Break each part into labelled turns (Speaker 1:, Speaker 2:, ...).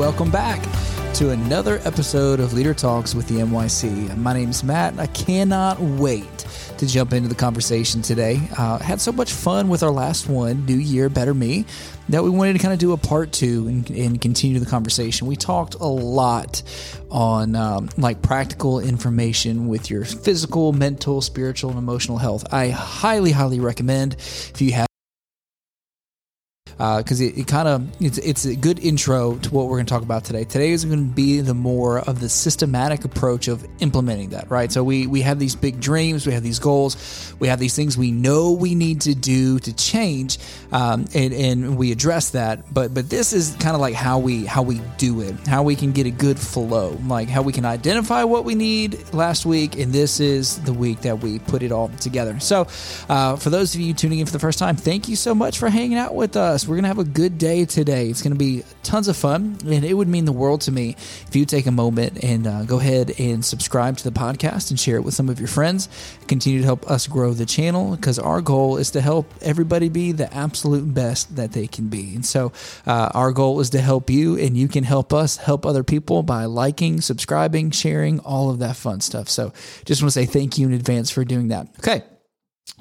Speaker 1: Welcome back to another episode of Leader Talks with the NYC. My name's Matt. and I cannot wait to jump into the conversation today. Uh, had so much fun with our last one, New Year, Better Me, that we wanted to kind of do a part two and, and continue the conversation. We talked a lot on um, like practical information with your physical, mental, spiritual, and emotional health. I highly, highly recommend if you have because uh, it, it kind of it's, it's a good intro to what we're going to talk about today. Today is going to be the more of the systematic approach of implementing that, right? So we we have these big dreams, we have these goals, we have these things we know we need to do to change, um, and, and we address that. But but this is kind of like how we how we do it, how we can get a good flow, like how we can identify what we need last week, and this is the week that we put it all together. So uh, for those of you tuning in for the first time, thank you so much for hanging out with us. We're going to have a good day today. It's going to be tons of fun, and it would mean the world to me if you take a moment and uh, go ahead and subscribe to the podcast and share it with some of your friends. Continue to help us grow the channel because our goal is to help everybody be the absolute best that they can be. And so, uh, our goal is to help you, and you can help us help other people by liking, subscribing, sharing, all of that fun stuff. So, just want to say thank you in advance for doing that. Okay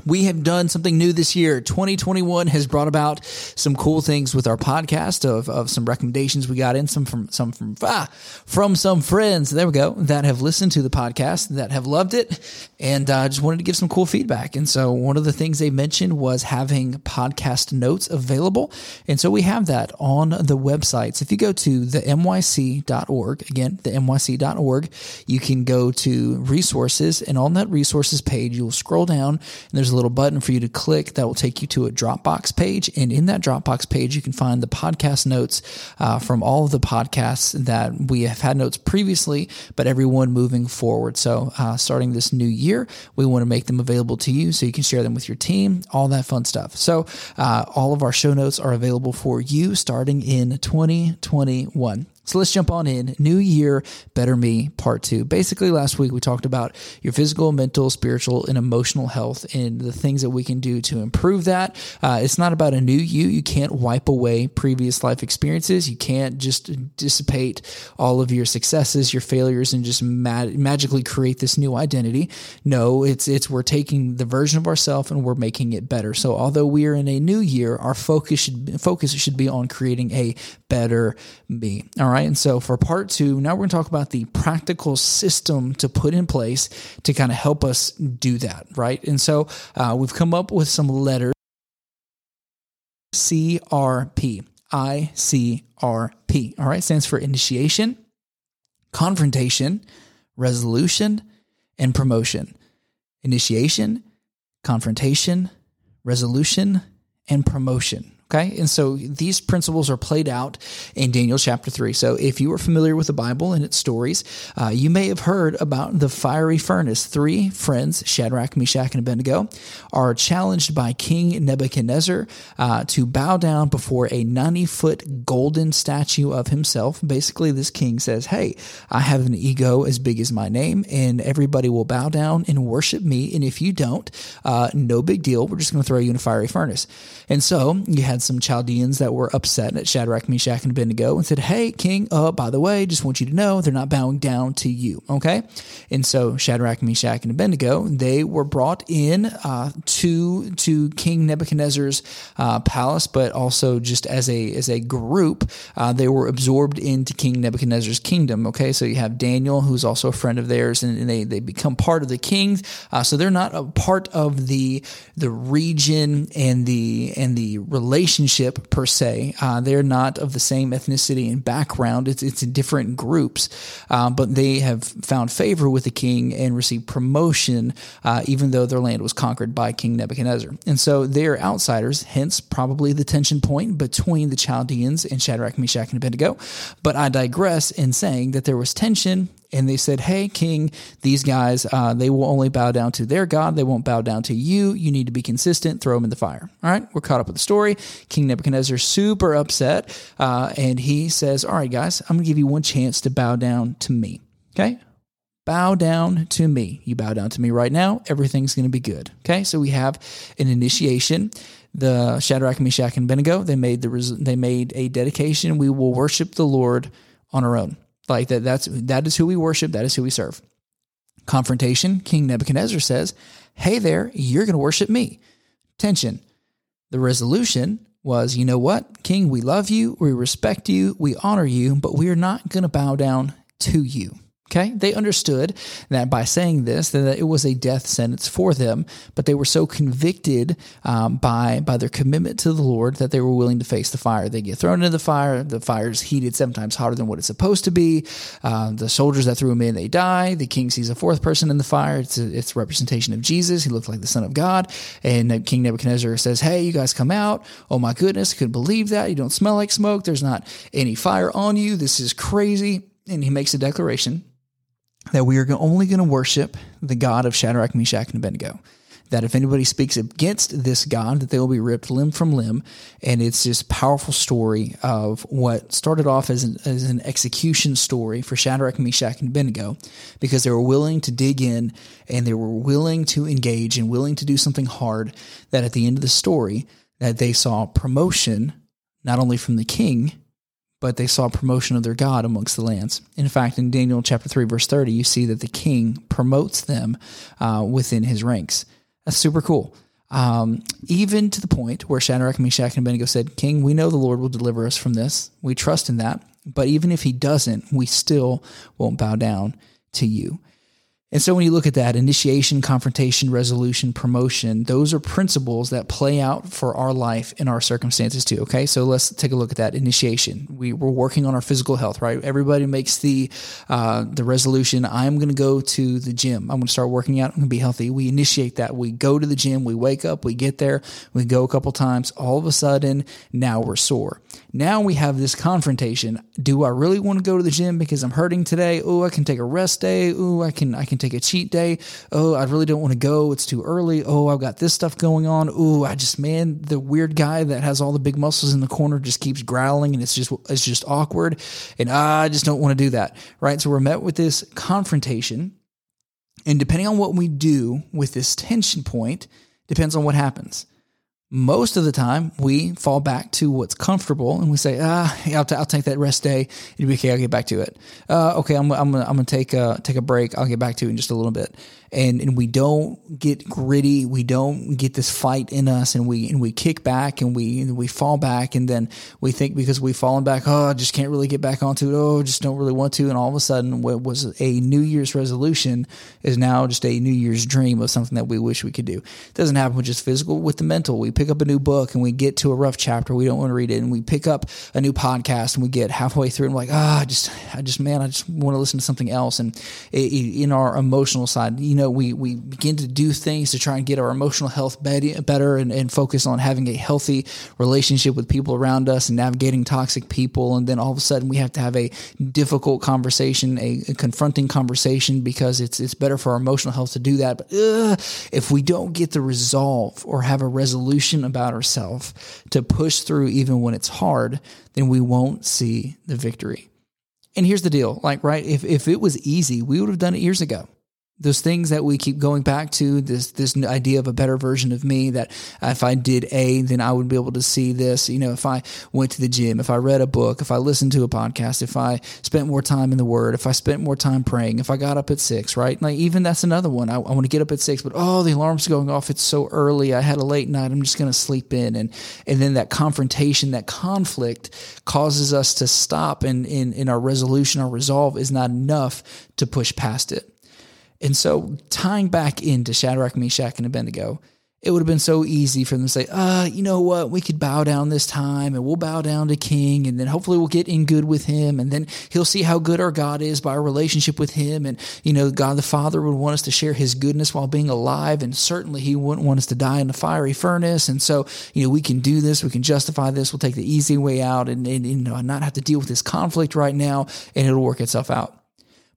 Speaker 1: we have done something new this year. 2021 has brought about some cool things with our podcast of, of some recommendations we got in some from some from ah, from some friends. There we go that have listened to the podcast that have loved it and uh, just wanted to give some cool feedback. And so one of the things they mentioned was having podcast notes available, and so we have that on the website. So if you go to the myc.org again, the myc.org, you can go to resources, and on that resources page, you'll scroll down and there's a little button for you to click that will take you to a Dropbox page. And in that Dropbox page, you can find the podcast notes uh, from all of the podcasts that we have had notes previously, but everyone moving forward. So, uh, starting this new year, we want to make them available to you so you can share them with your team, all that fun stuff. So, uh, all of our show notes are available for you starting in 2021. So let's jump on in. New Year, Better Me, Part Two. Basically, last week we talked about your physical, mental, spiritual, and emotional health and the things that we can do to improve that. Uh, it's not about a new you. You can't wipe away previous life experiences. You can't just dissipate all of your successes, your failures, and just magically create this new identity. No, it's it's we're taking the version of ourselves and we're making it better. So although we are in a new year, our focus should focus should be on creating a better me. All right right? And so for part two, now we're going to talk about the practical system to put in place to kind of help us do that, right? And so uh, we've come up with some letters CRP. ICRP. All right, stands for initiation, confrontation, resolution, and promotion. Initiation, confrontation, resolution, and promotion. Okay. And so these principles are played out in Daniel chapter 3. So if you are familiar with the Bible and its stories, uh, you may have heard about the fiery furnace. Three friends, Shadrach, Meshach, and Abednego, are challenged by King Nebuchadnezzar uh, to bow down before a 90 foot golden statue of himself. Basically, this king says, Hey, I have an ego as big as my name, and everybody will bow down and worship me. And if you don't, uh, no big deal. We're just going to throw you in a fiery furnace. And so you had had some Chaldeans that were upset at Shadrach, Meshach, and Abednego and said, Hey, king, uh, by the way, just want you to know they're not bowing down to you. Okay. And so Shadrach, Meshach, and Abednego, they were brought in uh, to, to King Nebuchadnezzar's uh, palace, but also just as a, as a group, uh, they were absorbed into King Nebuchadnezzar's kingdom. Okay. So you have Daniel, who's also a friend of theirs, and, and they, they become part of the king. Uh, so they're not a part of the, the region and the, and the relation relationship per se. Uh, they're not of the same ethnicity and background. It's it's different groups, uh, but they have found favor with the king and received promotion, uh, even though their land was conquered by King Nebuchadnezzar. And so they're outsiders. Hence, probably the tension point between the Chaldeans and Shadrach, Meshach, and Abednego. But I digress in saying that there was tension and they said, "Hey, King, these guys uh, they will only bow down to their God. They won't bow down to you. You need to be consistent. Throw them in the fire." All right, we're caught up with the story. King Nebuchadnezzar super upset, uh, and he says, "All right, guys, I'm going to give you one chance to bow down to me." Okay, bow down to me. You bow down to me right now, everything's going to be good. Okay, so we have an initiation. the Shadrach, Meshach, and Abednego. They made the they made a dedication. We will worship the Lord on our own. Like that. That's that is who we worship. That is who we serve. Confrontation. King Nebuchadnezzar says, "Hey there, you're going to worship me." Tension. The resolution was, you know what, King, we love you, we respect you, we honor you, but we are not going to bow down to you. Okay, they understood that by saying this, that it was a death sentence for them, but they were so convicted um, by by their commitment to the Lord that they were willing to face the fire. They get thrown into the fire. The fire is heated seven times hotter than what it's supposed to be. Uh, the soldiers that threw him in, they die. The king sees a fourth person in the fire. It's a, it's a representation of Jesus. He looked like the Son of God. And King Nebuchadnezzar says, "Hey, you guys come out! Oh my goodness, I could believe that. You don't smell like smoke. There's not any fire on you. This is crazy." And he makes a declaration that we are only going to worship the God of Shadrach, Meshach, and Abednego. That if anybody speaks against this God, that they will be ripped limb from limb. And it's this powerful story of what started off as an, as an execution story for Shadrach, Meshach, and Abednego, because they were willing to dig in and they were willing to engage and willing to do something hard. That at the end of the story, that they saw promotion not only from the king, but they saw promotion of their God amongst the lands. In fact, in Daniel chapter 3, verse 30, you see that the king promotes them uh, within his ranks. That's super cool. Um, even to the point where Shadrach, Meshach, and Abednego said, King, we know the Lord will deliver us from this. We trust in that. But even if he doesn't, we still won't bow down to you. And so when you look at that initiation, confrontation, resolution, promotion, those are principles that play out for our life in our circumstances too. Okay. So let's take a look at that initiation. We, we're working on our physical health, right? Everybody makes the, uh, the resolution. I'm going to go to the gym. I'm going to start working out. I'm going to be healthy. We initiate that. We go to the gym. We wake up, we get there, we go a couple times. All of a sudden, now we're sore. Now we have this confrontation. Do I really want to go to the gym because I'm hurting today? Oh, I can take a rest day. Oh, I can, I can take a cheat day. Oh, I really don't want to go. It's too early. Oh, I've got this stuff going on. Oh, I just man, the weird guy that has all the big muscles in the corner just keeps growling and it's just it's just awkward. And I just don't want to do that. Right. So we're met with this confrontation. And depending on what we do with this tension point, depends on what happens most of the time we fall back to what's comfortable and we say, ah, I'll, t- I'll take that rest day. It'll be okay. I'll get back to it. Uh, okay. I'm, I'm, I'm going to take a, take a break. I'll get back to it in just a little bit and and we don't get gritty. We don't get this fight in us and we and we kick back and we and we fall back and then we think because we've fallen back oh I just can't really get back onto it. Oh I just don't really want to. And all of a sudden what was a new year's resolution is now just a new year's dream of something that we wish we could do. It doesn't happen with just physical with the mental. We pick up a new book and we get to a rough chapter. We don't want to read it. And we pick up a new podcast and we get halfway through and we're like ah oh, I just I just man I just want to listen to something else. And in our emotional side you know know, we, we begin to do things to try and get our emotional health better and, and focus on having a healthy relationship with people around us and navigating toxic people. And then all of a sudden we have to have a difficult conversation, a, a confronting conversation because it's, it's better for our emotional health to do that. But ugh, if we don't get the resolve or have a resolution about ourselves to push through even when it's hard, then we won't see the victory. And here's the deal like, right, if, if it was easy, we would have done it years ago those things that we keep going back to this this idea of a better version of me that if I did A then I would be able to see this. You know if I went to the gym if I read a book if I listened to a podcast if I spent more time in the word if I spent more time praying if I got up at six right? Like even that's another one. I, I want to get up at six but oh the alarm's going off it's so early I had a late night I'm just going to sleep in. And and then that confrontation that conflict causes us to stop and in in our resolution our resolve is not enough to push past it and so tying back into Shadrach, Meshach, and Abednego, it would have been so easy for them to say, uh, you know what, we could bow down this time and we'll bow down to King and then hopefully we'll get in good with him and then he'll see how good our God is by our relationship with him. And, you know, God the Father would want us to share his goodness while being alive. And certainly he wouldn't want us to die in the fiery furnace. And so, you know, we can do this, we can justify this, we'll take the easy way out and, and you know, not have to deal with this conflict right now and it'll work itself out.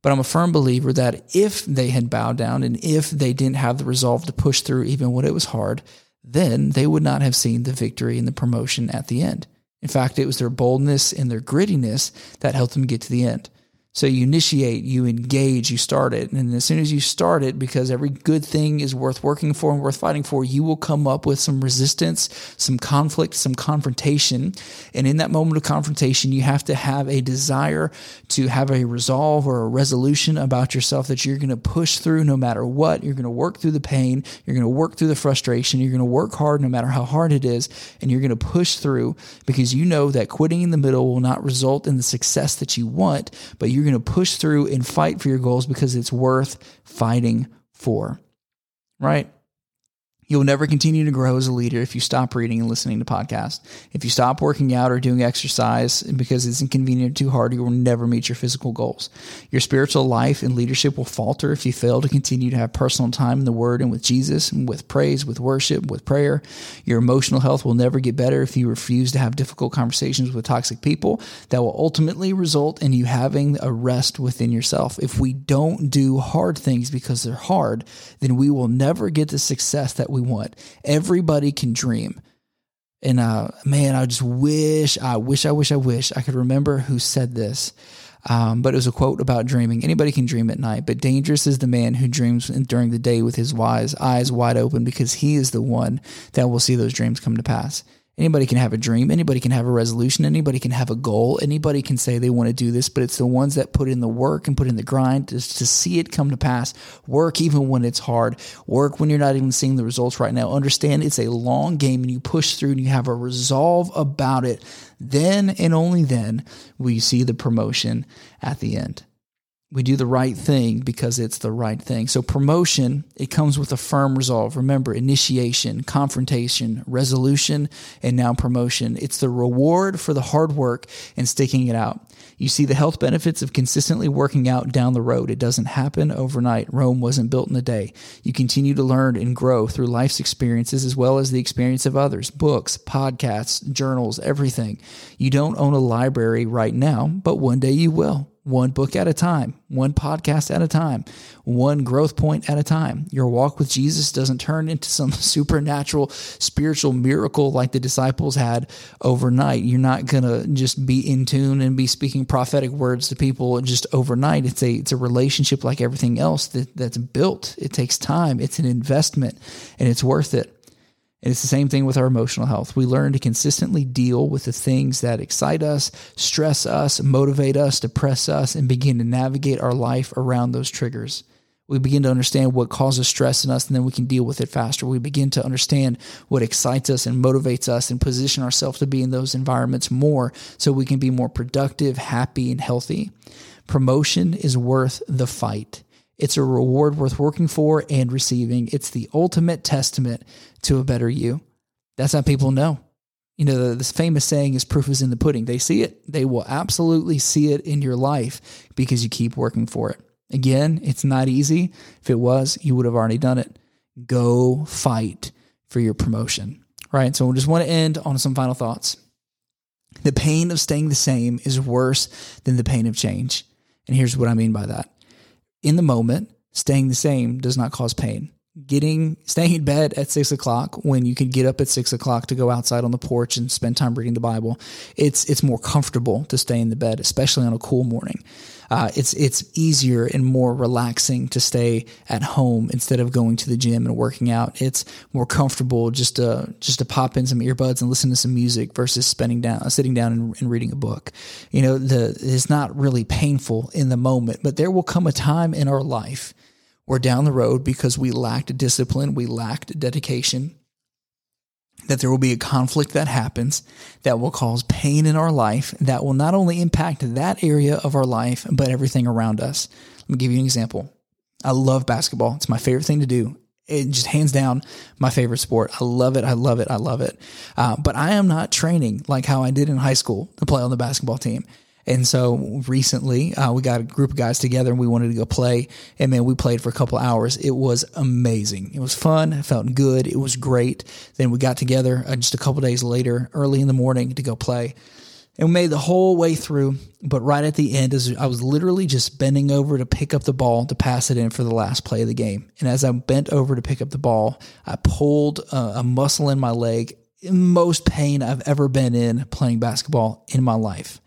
Speaker 1: But I'm a firm believer that if they had bowed down and if they didn't have the resolve to push through even when it was hard, then they would not have seen the victory and the promotion at the end. In fact, it was their boldness and their grittiness that helped them get to the end. So you initiate, you engage, you start it. And as soon as you start it, because every good thing is worth working for and worth fighting for, you will come up with some resistance, some conflict, some confrontation. And in that moment of confrontation, you have to have a desire to have a resolve or a resolution about yourself that you're going to push through no matter what. You're going to work through the pain. You're going to work through the frustration. You're going to work hard no matter how hard it is. And you're going to push through because you know that quitting in the middle will not result in the success that you want, but you're going to push through and fight for your goals because it's worth fighting for. Right? You'll never continue to grow as a leader if you stop reading and listening to podcasts. If you stop working out or doing exercise because it's inconvenient or too hard, you will never meet your physical goals. Your spiritual life and leadership will falter if you fail to continue to have personal time in the Word and with Jesus, and with praise, with worship, with prayer. Your emotional health will never get better if you refuse to have difficult conversations with toxic people that will ultimately result in you having a rest within yourself. If we don't do hard things because they're hard, then we will never get the success that we want. Everybody can dream. And uh, man, I just wish, I wish, I wish, I wish I could remember who said this. Um, but it was a quote about dreaming. Anybody can dream at night, but dangerous is the man who dreams during the day with his wise eyes wide open because he is the one that will see those dreams come to pass. Anybody can have a dream. Anybody can have a resolution. Anybody can have a goal. Anybody can say they want to do this, but it's the ones that put in the work and put in the grind to, to see it come to pass. Work even when it's hard. Work when you're not even seeing the results right now. Understand it's a long game and you push through and you have a resolve about it. Then and only then will you see the promotion at the end we do the right thing because it's the right thing. So promotion, it comes with a firm resolve. Remember, initiation, confrontation, resolution, and now promotion. It's the reward for the hard work and sticking it out. You see the health benefits of consistently working out down the road. It doesn't happen overnight. Rome wasn't built in a day. You continue to learn and grow through life's experiences as well as the experience of others, books, podcasts, journals, everything. You don't own a library right now, but one day you will one book at a time, one podcast at a time, one growth point at a time. Your walk with Jesus doesn't turn into some supernatural spiritual miracle like the disciples had overnight. You're not going to just be in tune and be speaking prophetic words to people just overnight. It's a it's a relationship like everything else that, that's built. It takes time. It's an investment and it's worth it. And it's the same thing with our emotional health. We learn to consistently deal with the things that excite us, stress us, motivate us, depress us, and begin to navigate our life around those triggers. We begin to understand what causes stress in us, and then we can deal with it faster. We begin to understand what excites us and motivates us and position ourselves to be in those environments more so we can be more productive, happy, and healthy. Promotion is worth the fight. It's a reward worth working for and receiving. It's the ultimate testament to a better you. That's how people know. You know, this famous saying is proof is in the pudding. They see it, they will absolutely see it in your life because you keep working for it. Again, it's not easy. If it was, you would have already done it. Go fight for your promotion. Right. So we just want to end on some final thoughts. The pain of staying the same is worse than the pain of change. And here's what I mean by that in the moment, staying the same does not cause pain. Getting staying in bed at six o'clock when you can get up at six o'clock to go outside on the porch and spend time reading the Bible, it's it's more comfortable to stay in the bed, especially on a cool morning uh, it's it's easier and more relaxing to stay at home instead of going to the gym and working out. It's more comfortable just to just to pop in some earbuds and listen to some music versus spending down sitting down and, and reading a book. You know, the it's not really painful in the moment, but there will come a time in our life where down the road because we lacked discipline, we lacked dedication, that there will be a conflict that happens that will cause pain in our life that will not only impact that area of our life, but everything around us. Let me give you an example. I love basketball. It's my favorite thing to do. It just hands down my favorite sport. I love it. I love it. I love it. Uh, but I am not training like how I did in high school to play on the basketball team. And so recently, uh, we got a group of guys together and we wanted to go play. And man, we played for a couple hours. It was amazing. It was fun. It felt good. It was great. Then we got together uh, just a couple days later, early in the morning, to go play. And we made the whole way through. But right at the end, as I was literally just bending over to pick up the ball to pass it in for the last play of the game. And as I bent over to pick up the ball, I pulled a, a muscle in my leg. Most pain I've ever been in playing basketball in my life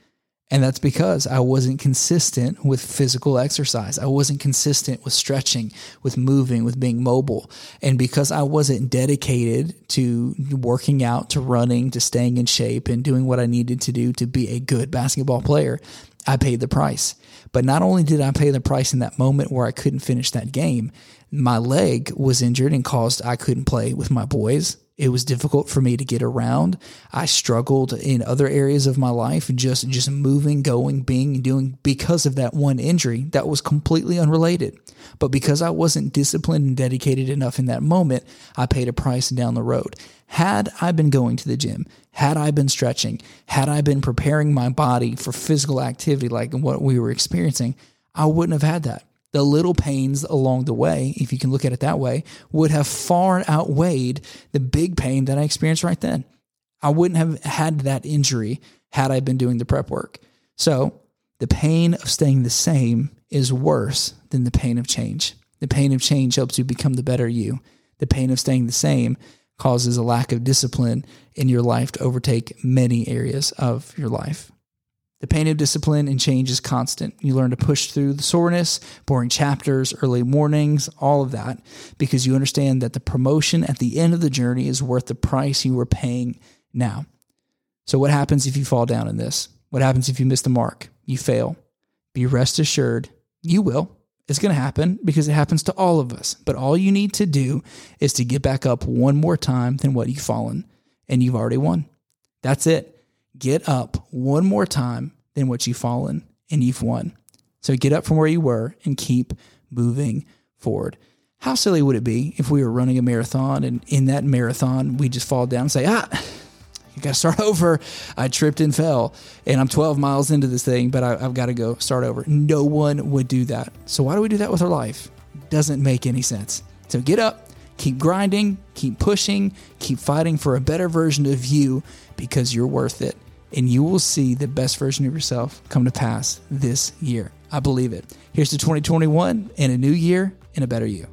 Speaker 1: And that's because I wasn't consistent with physical exercise. I wasn't consistent with stretching, with moving, with being mobile. And because I wasn't dedicated to working out, to running, to staying in shape and doing what I needed to do to be a good basketball player, I paid the price. But not only did I pay the price in that moment where I couldn't finish that game, my leg was injured and caused I couldn't play with my boys. It was difficult for me to get around. I struggled in other areas of my life, just just moving, going, being, doing because of that one injury that was completely unrelated. But because I wasn't disciplined and dedicated enough in that moment, I paid a price down the road. Had I been going to the gym, had I been stretching, had I been preparing my body for physical activity like what we were experiencing, I wouldn't have had that the little pains along the way, if you can look at it that way, would have far outweighed the big pain that I experienced right then. I wouldn't have had that injury had I been doing the prep work. So the pain of staying the same is worse than the pain of change. The pain of change helps you become the better you. The pain of staying the same causes a lack of discipline in your life to overtake many areas of your life. The pain of discipline and change is constant. You learn to push through the soreness, boring chapters, early mornings, all of that, because you understand that the promotion at the end of the journey is worth the price you were paying now. So, what happens if you fall down in this? What happens if you miss the mark? You fail. Be rest assured, you will. It's going to happen because it happens to all of us. But all you need to do is to get back up one more time than what you've fallen, and you've already won. That's it. Get up one more time than what you've fallen and you've won. So get up from where you were and keep moving forward. How silly would it be if we were running a marathon and in that marathon we just fall down and say, ah, you got to start over. I tripped and fell, and I'm 12 miles into this thing, but I, have got to go start over. No one would do that. So why do we do that with our life? Doesn't make any sense. So get up, keep grinding, keep pushing, keep fighting for a better version of you because you're worth it and you will see the best version of yourself come to pass this year. I believe it. Here's to 2021 and a new year and a better you.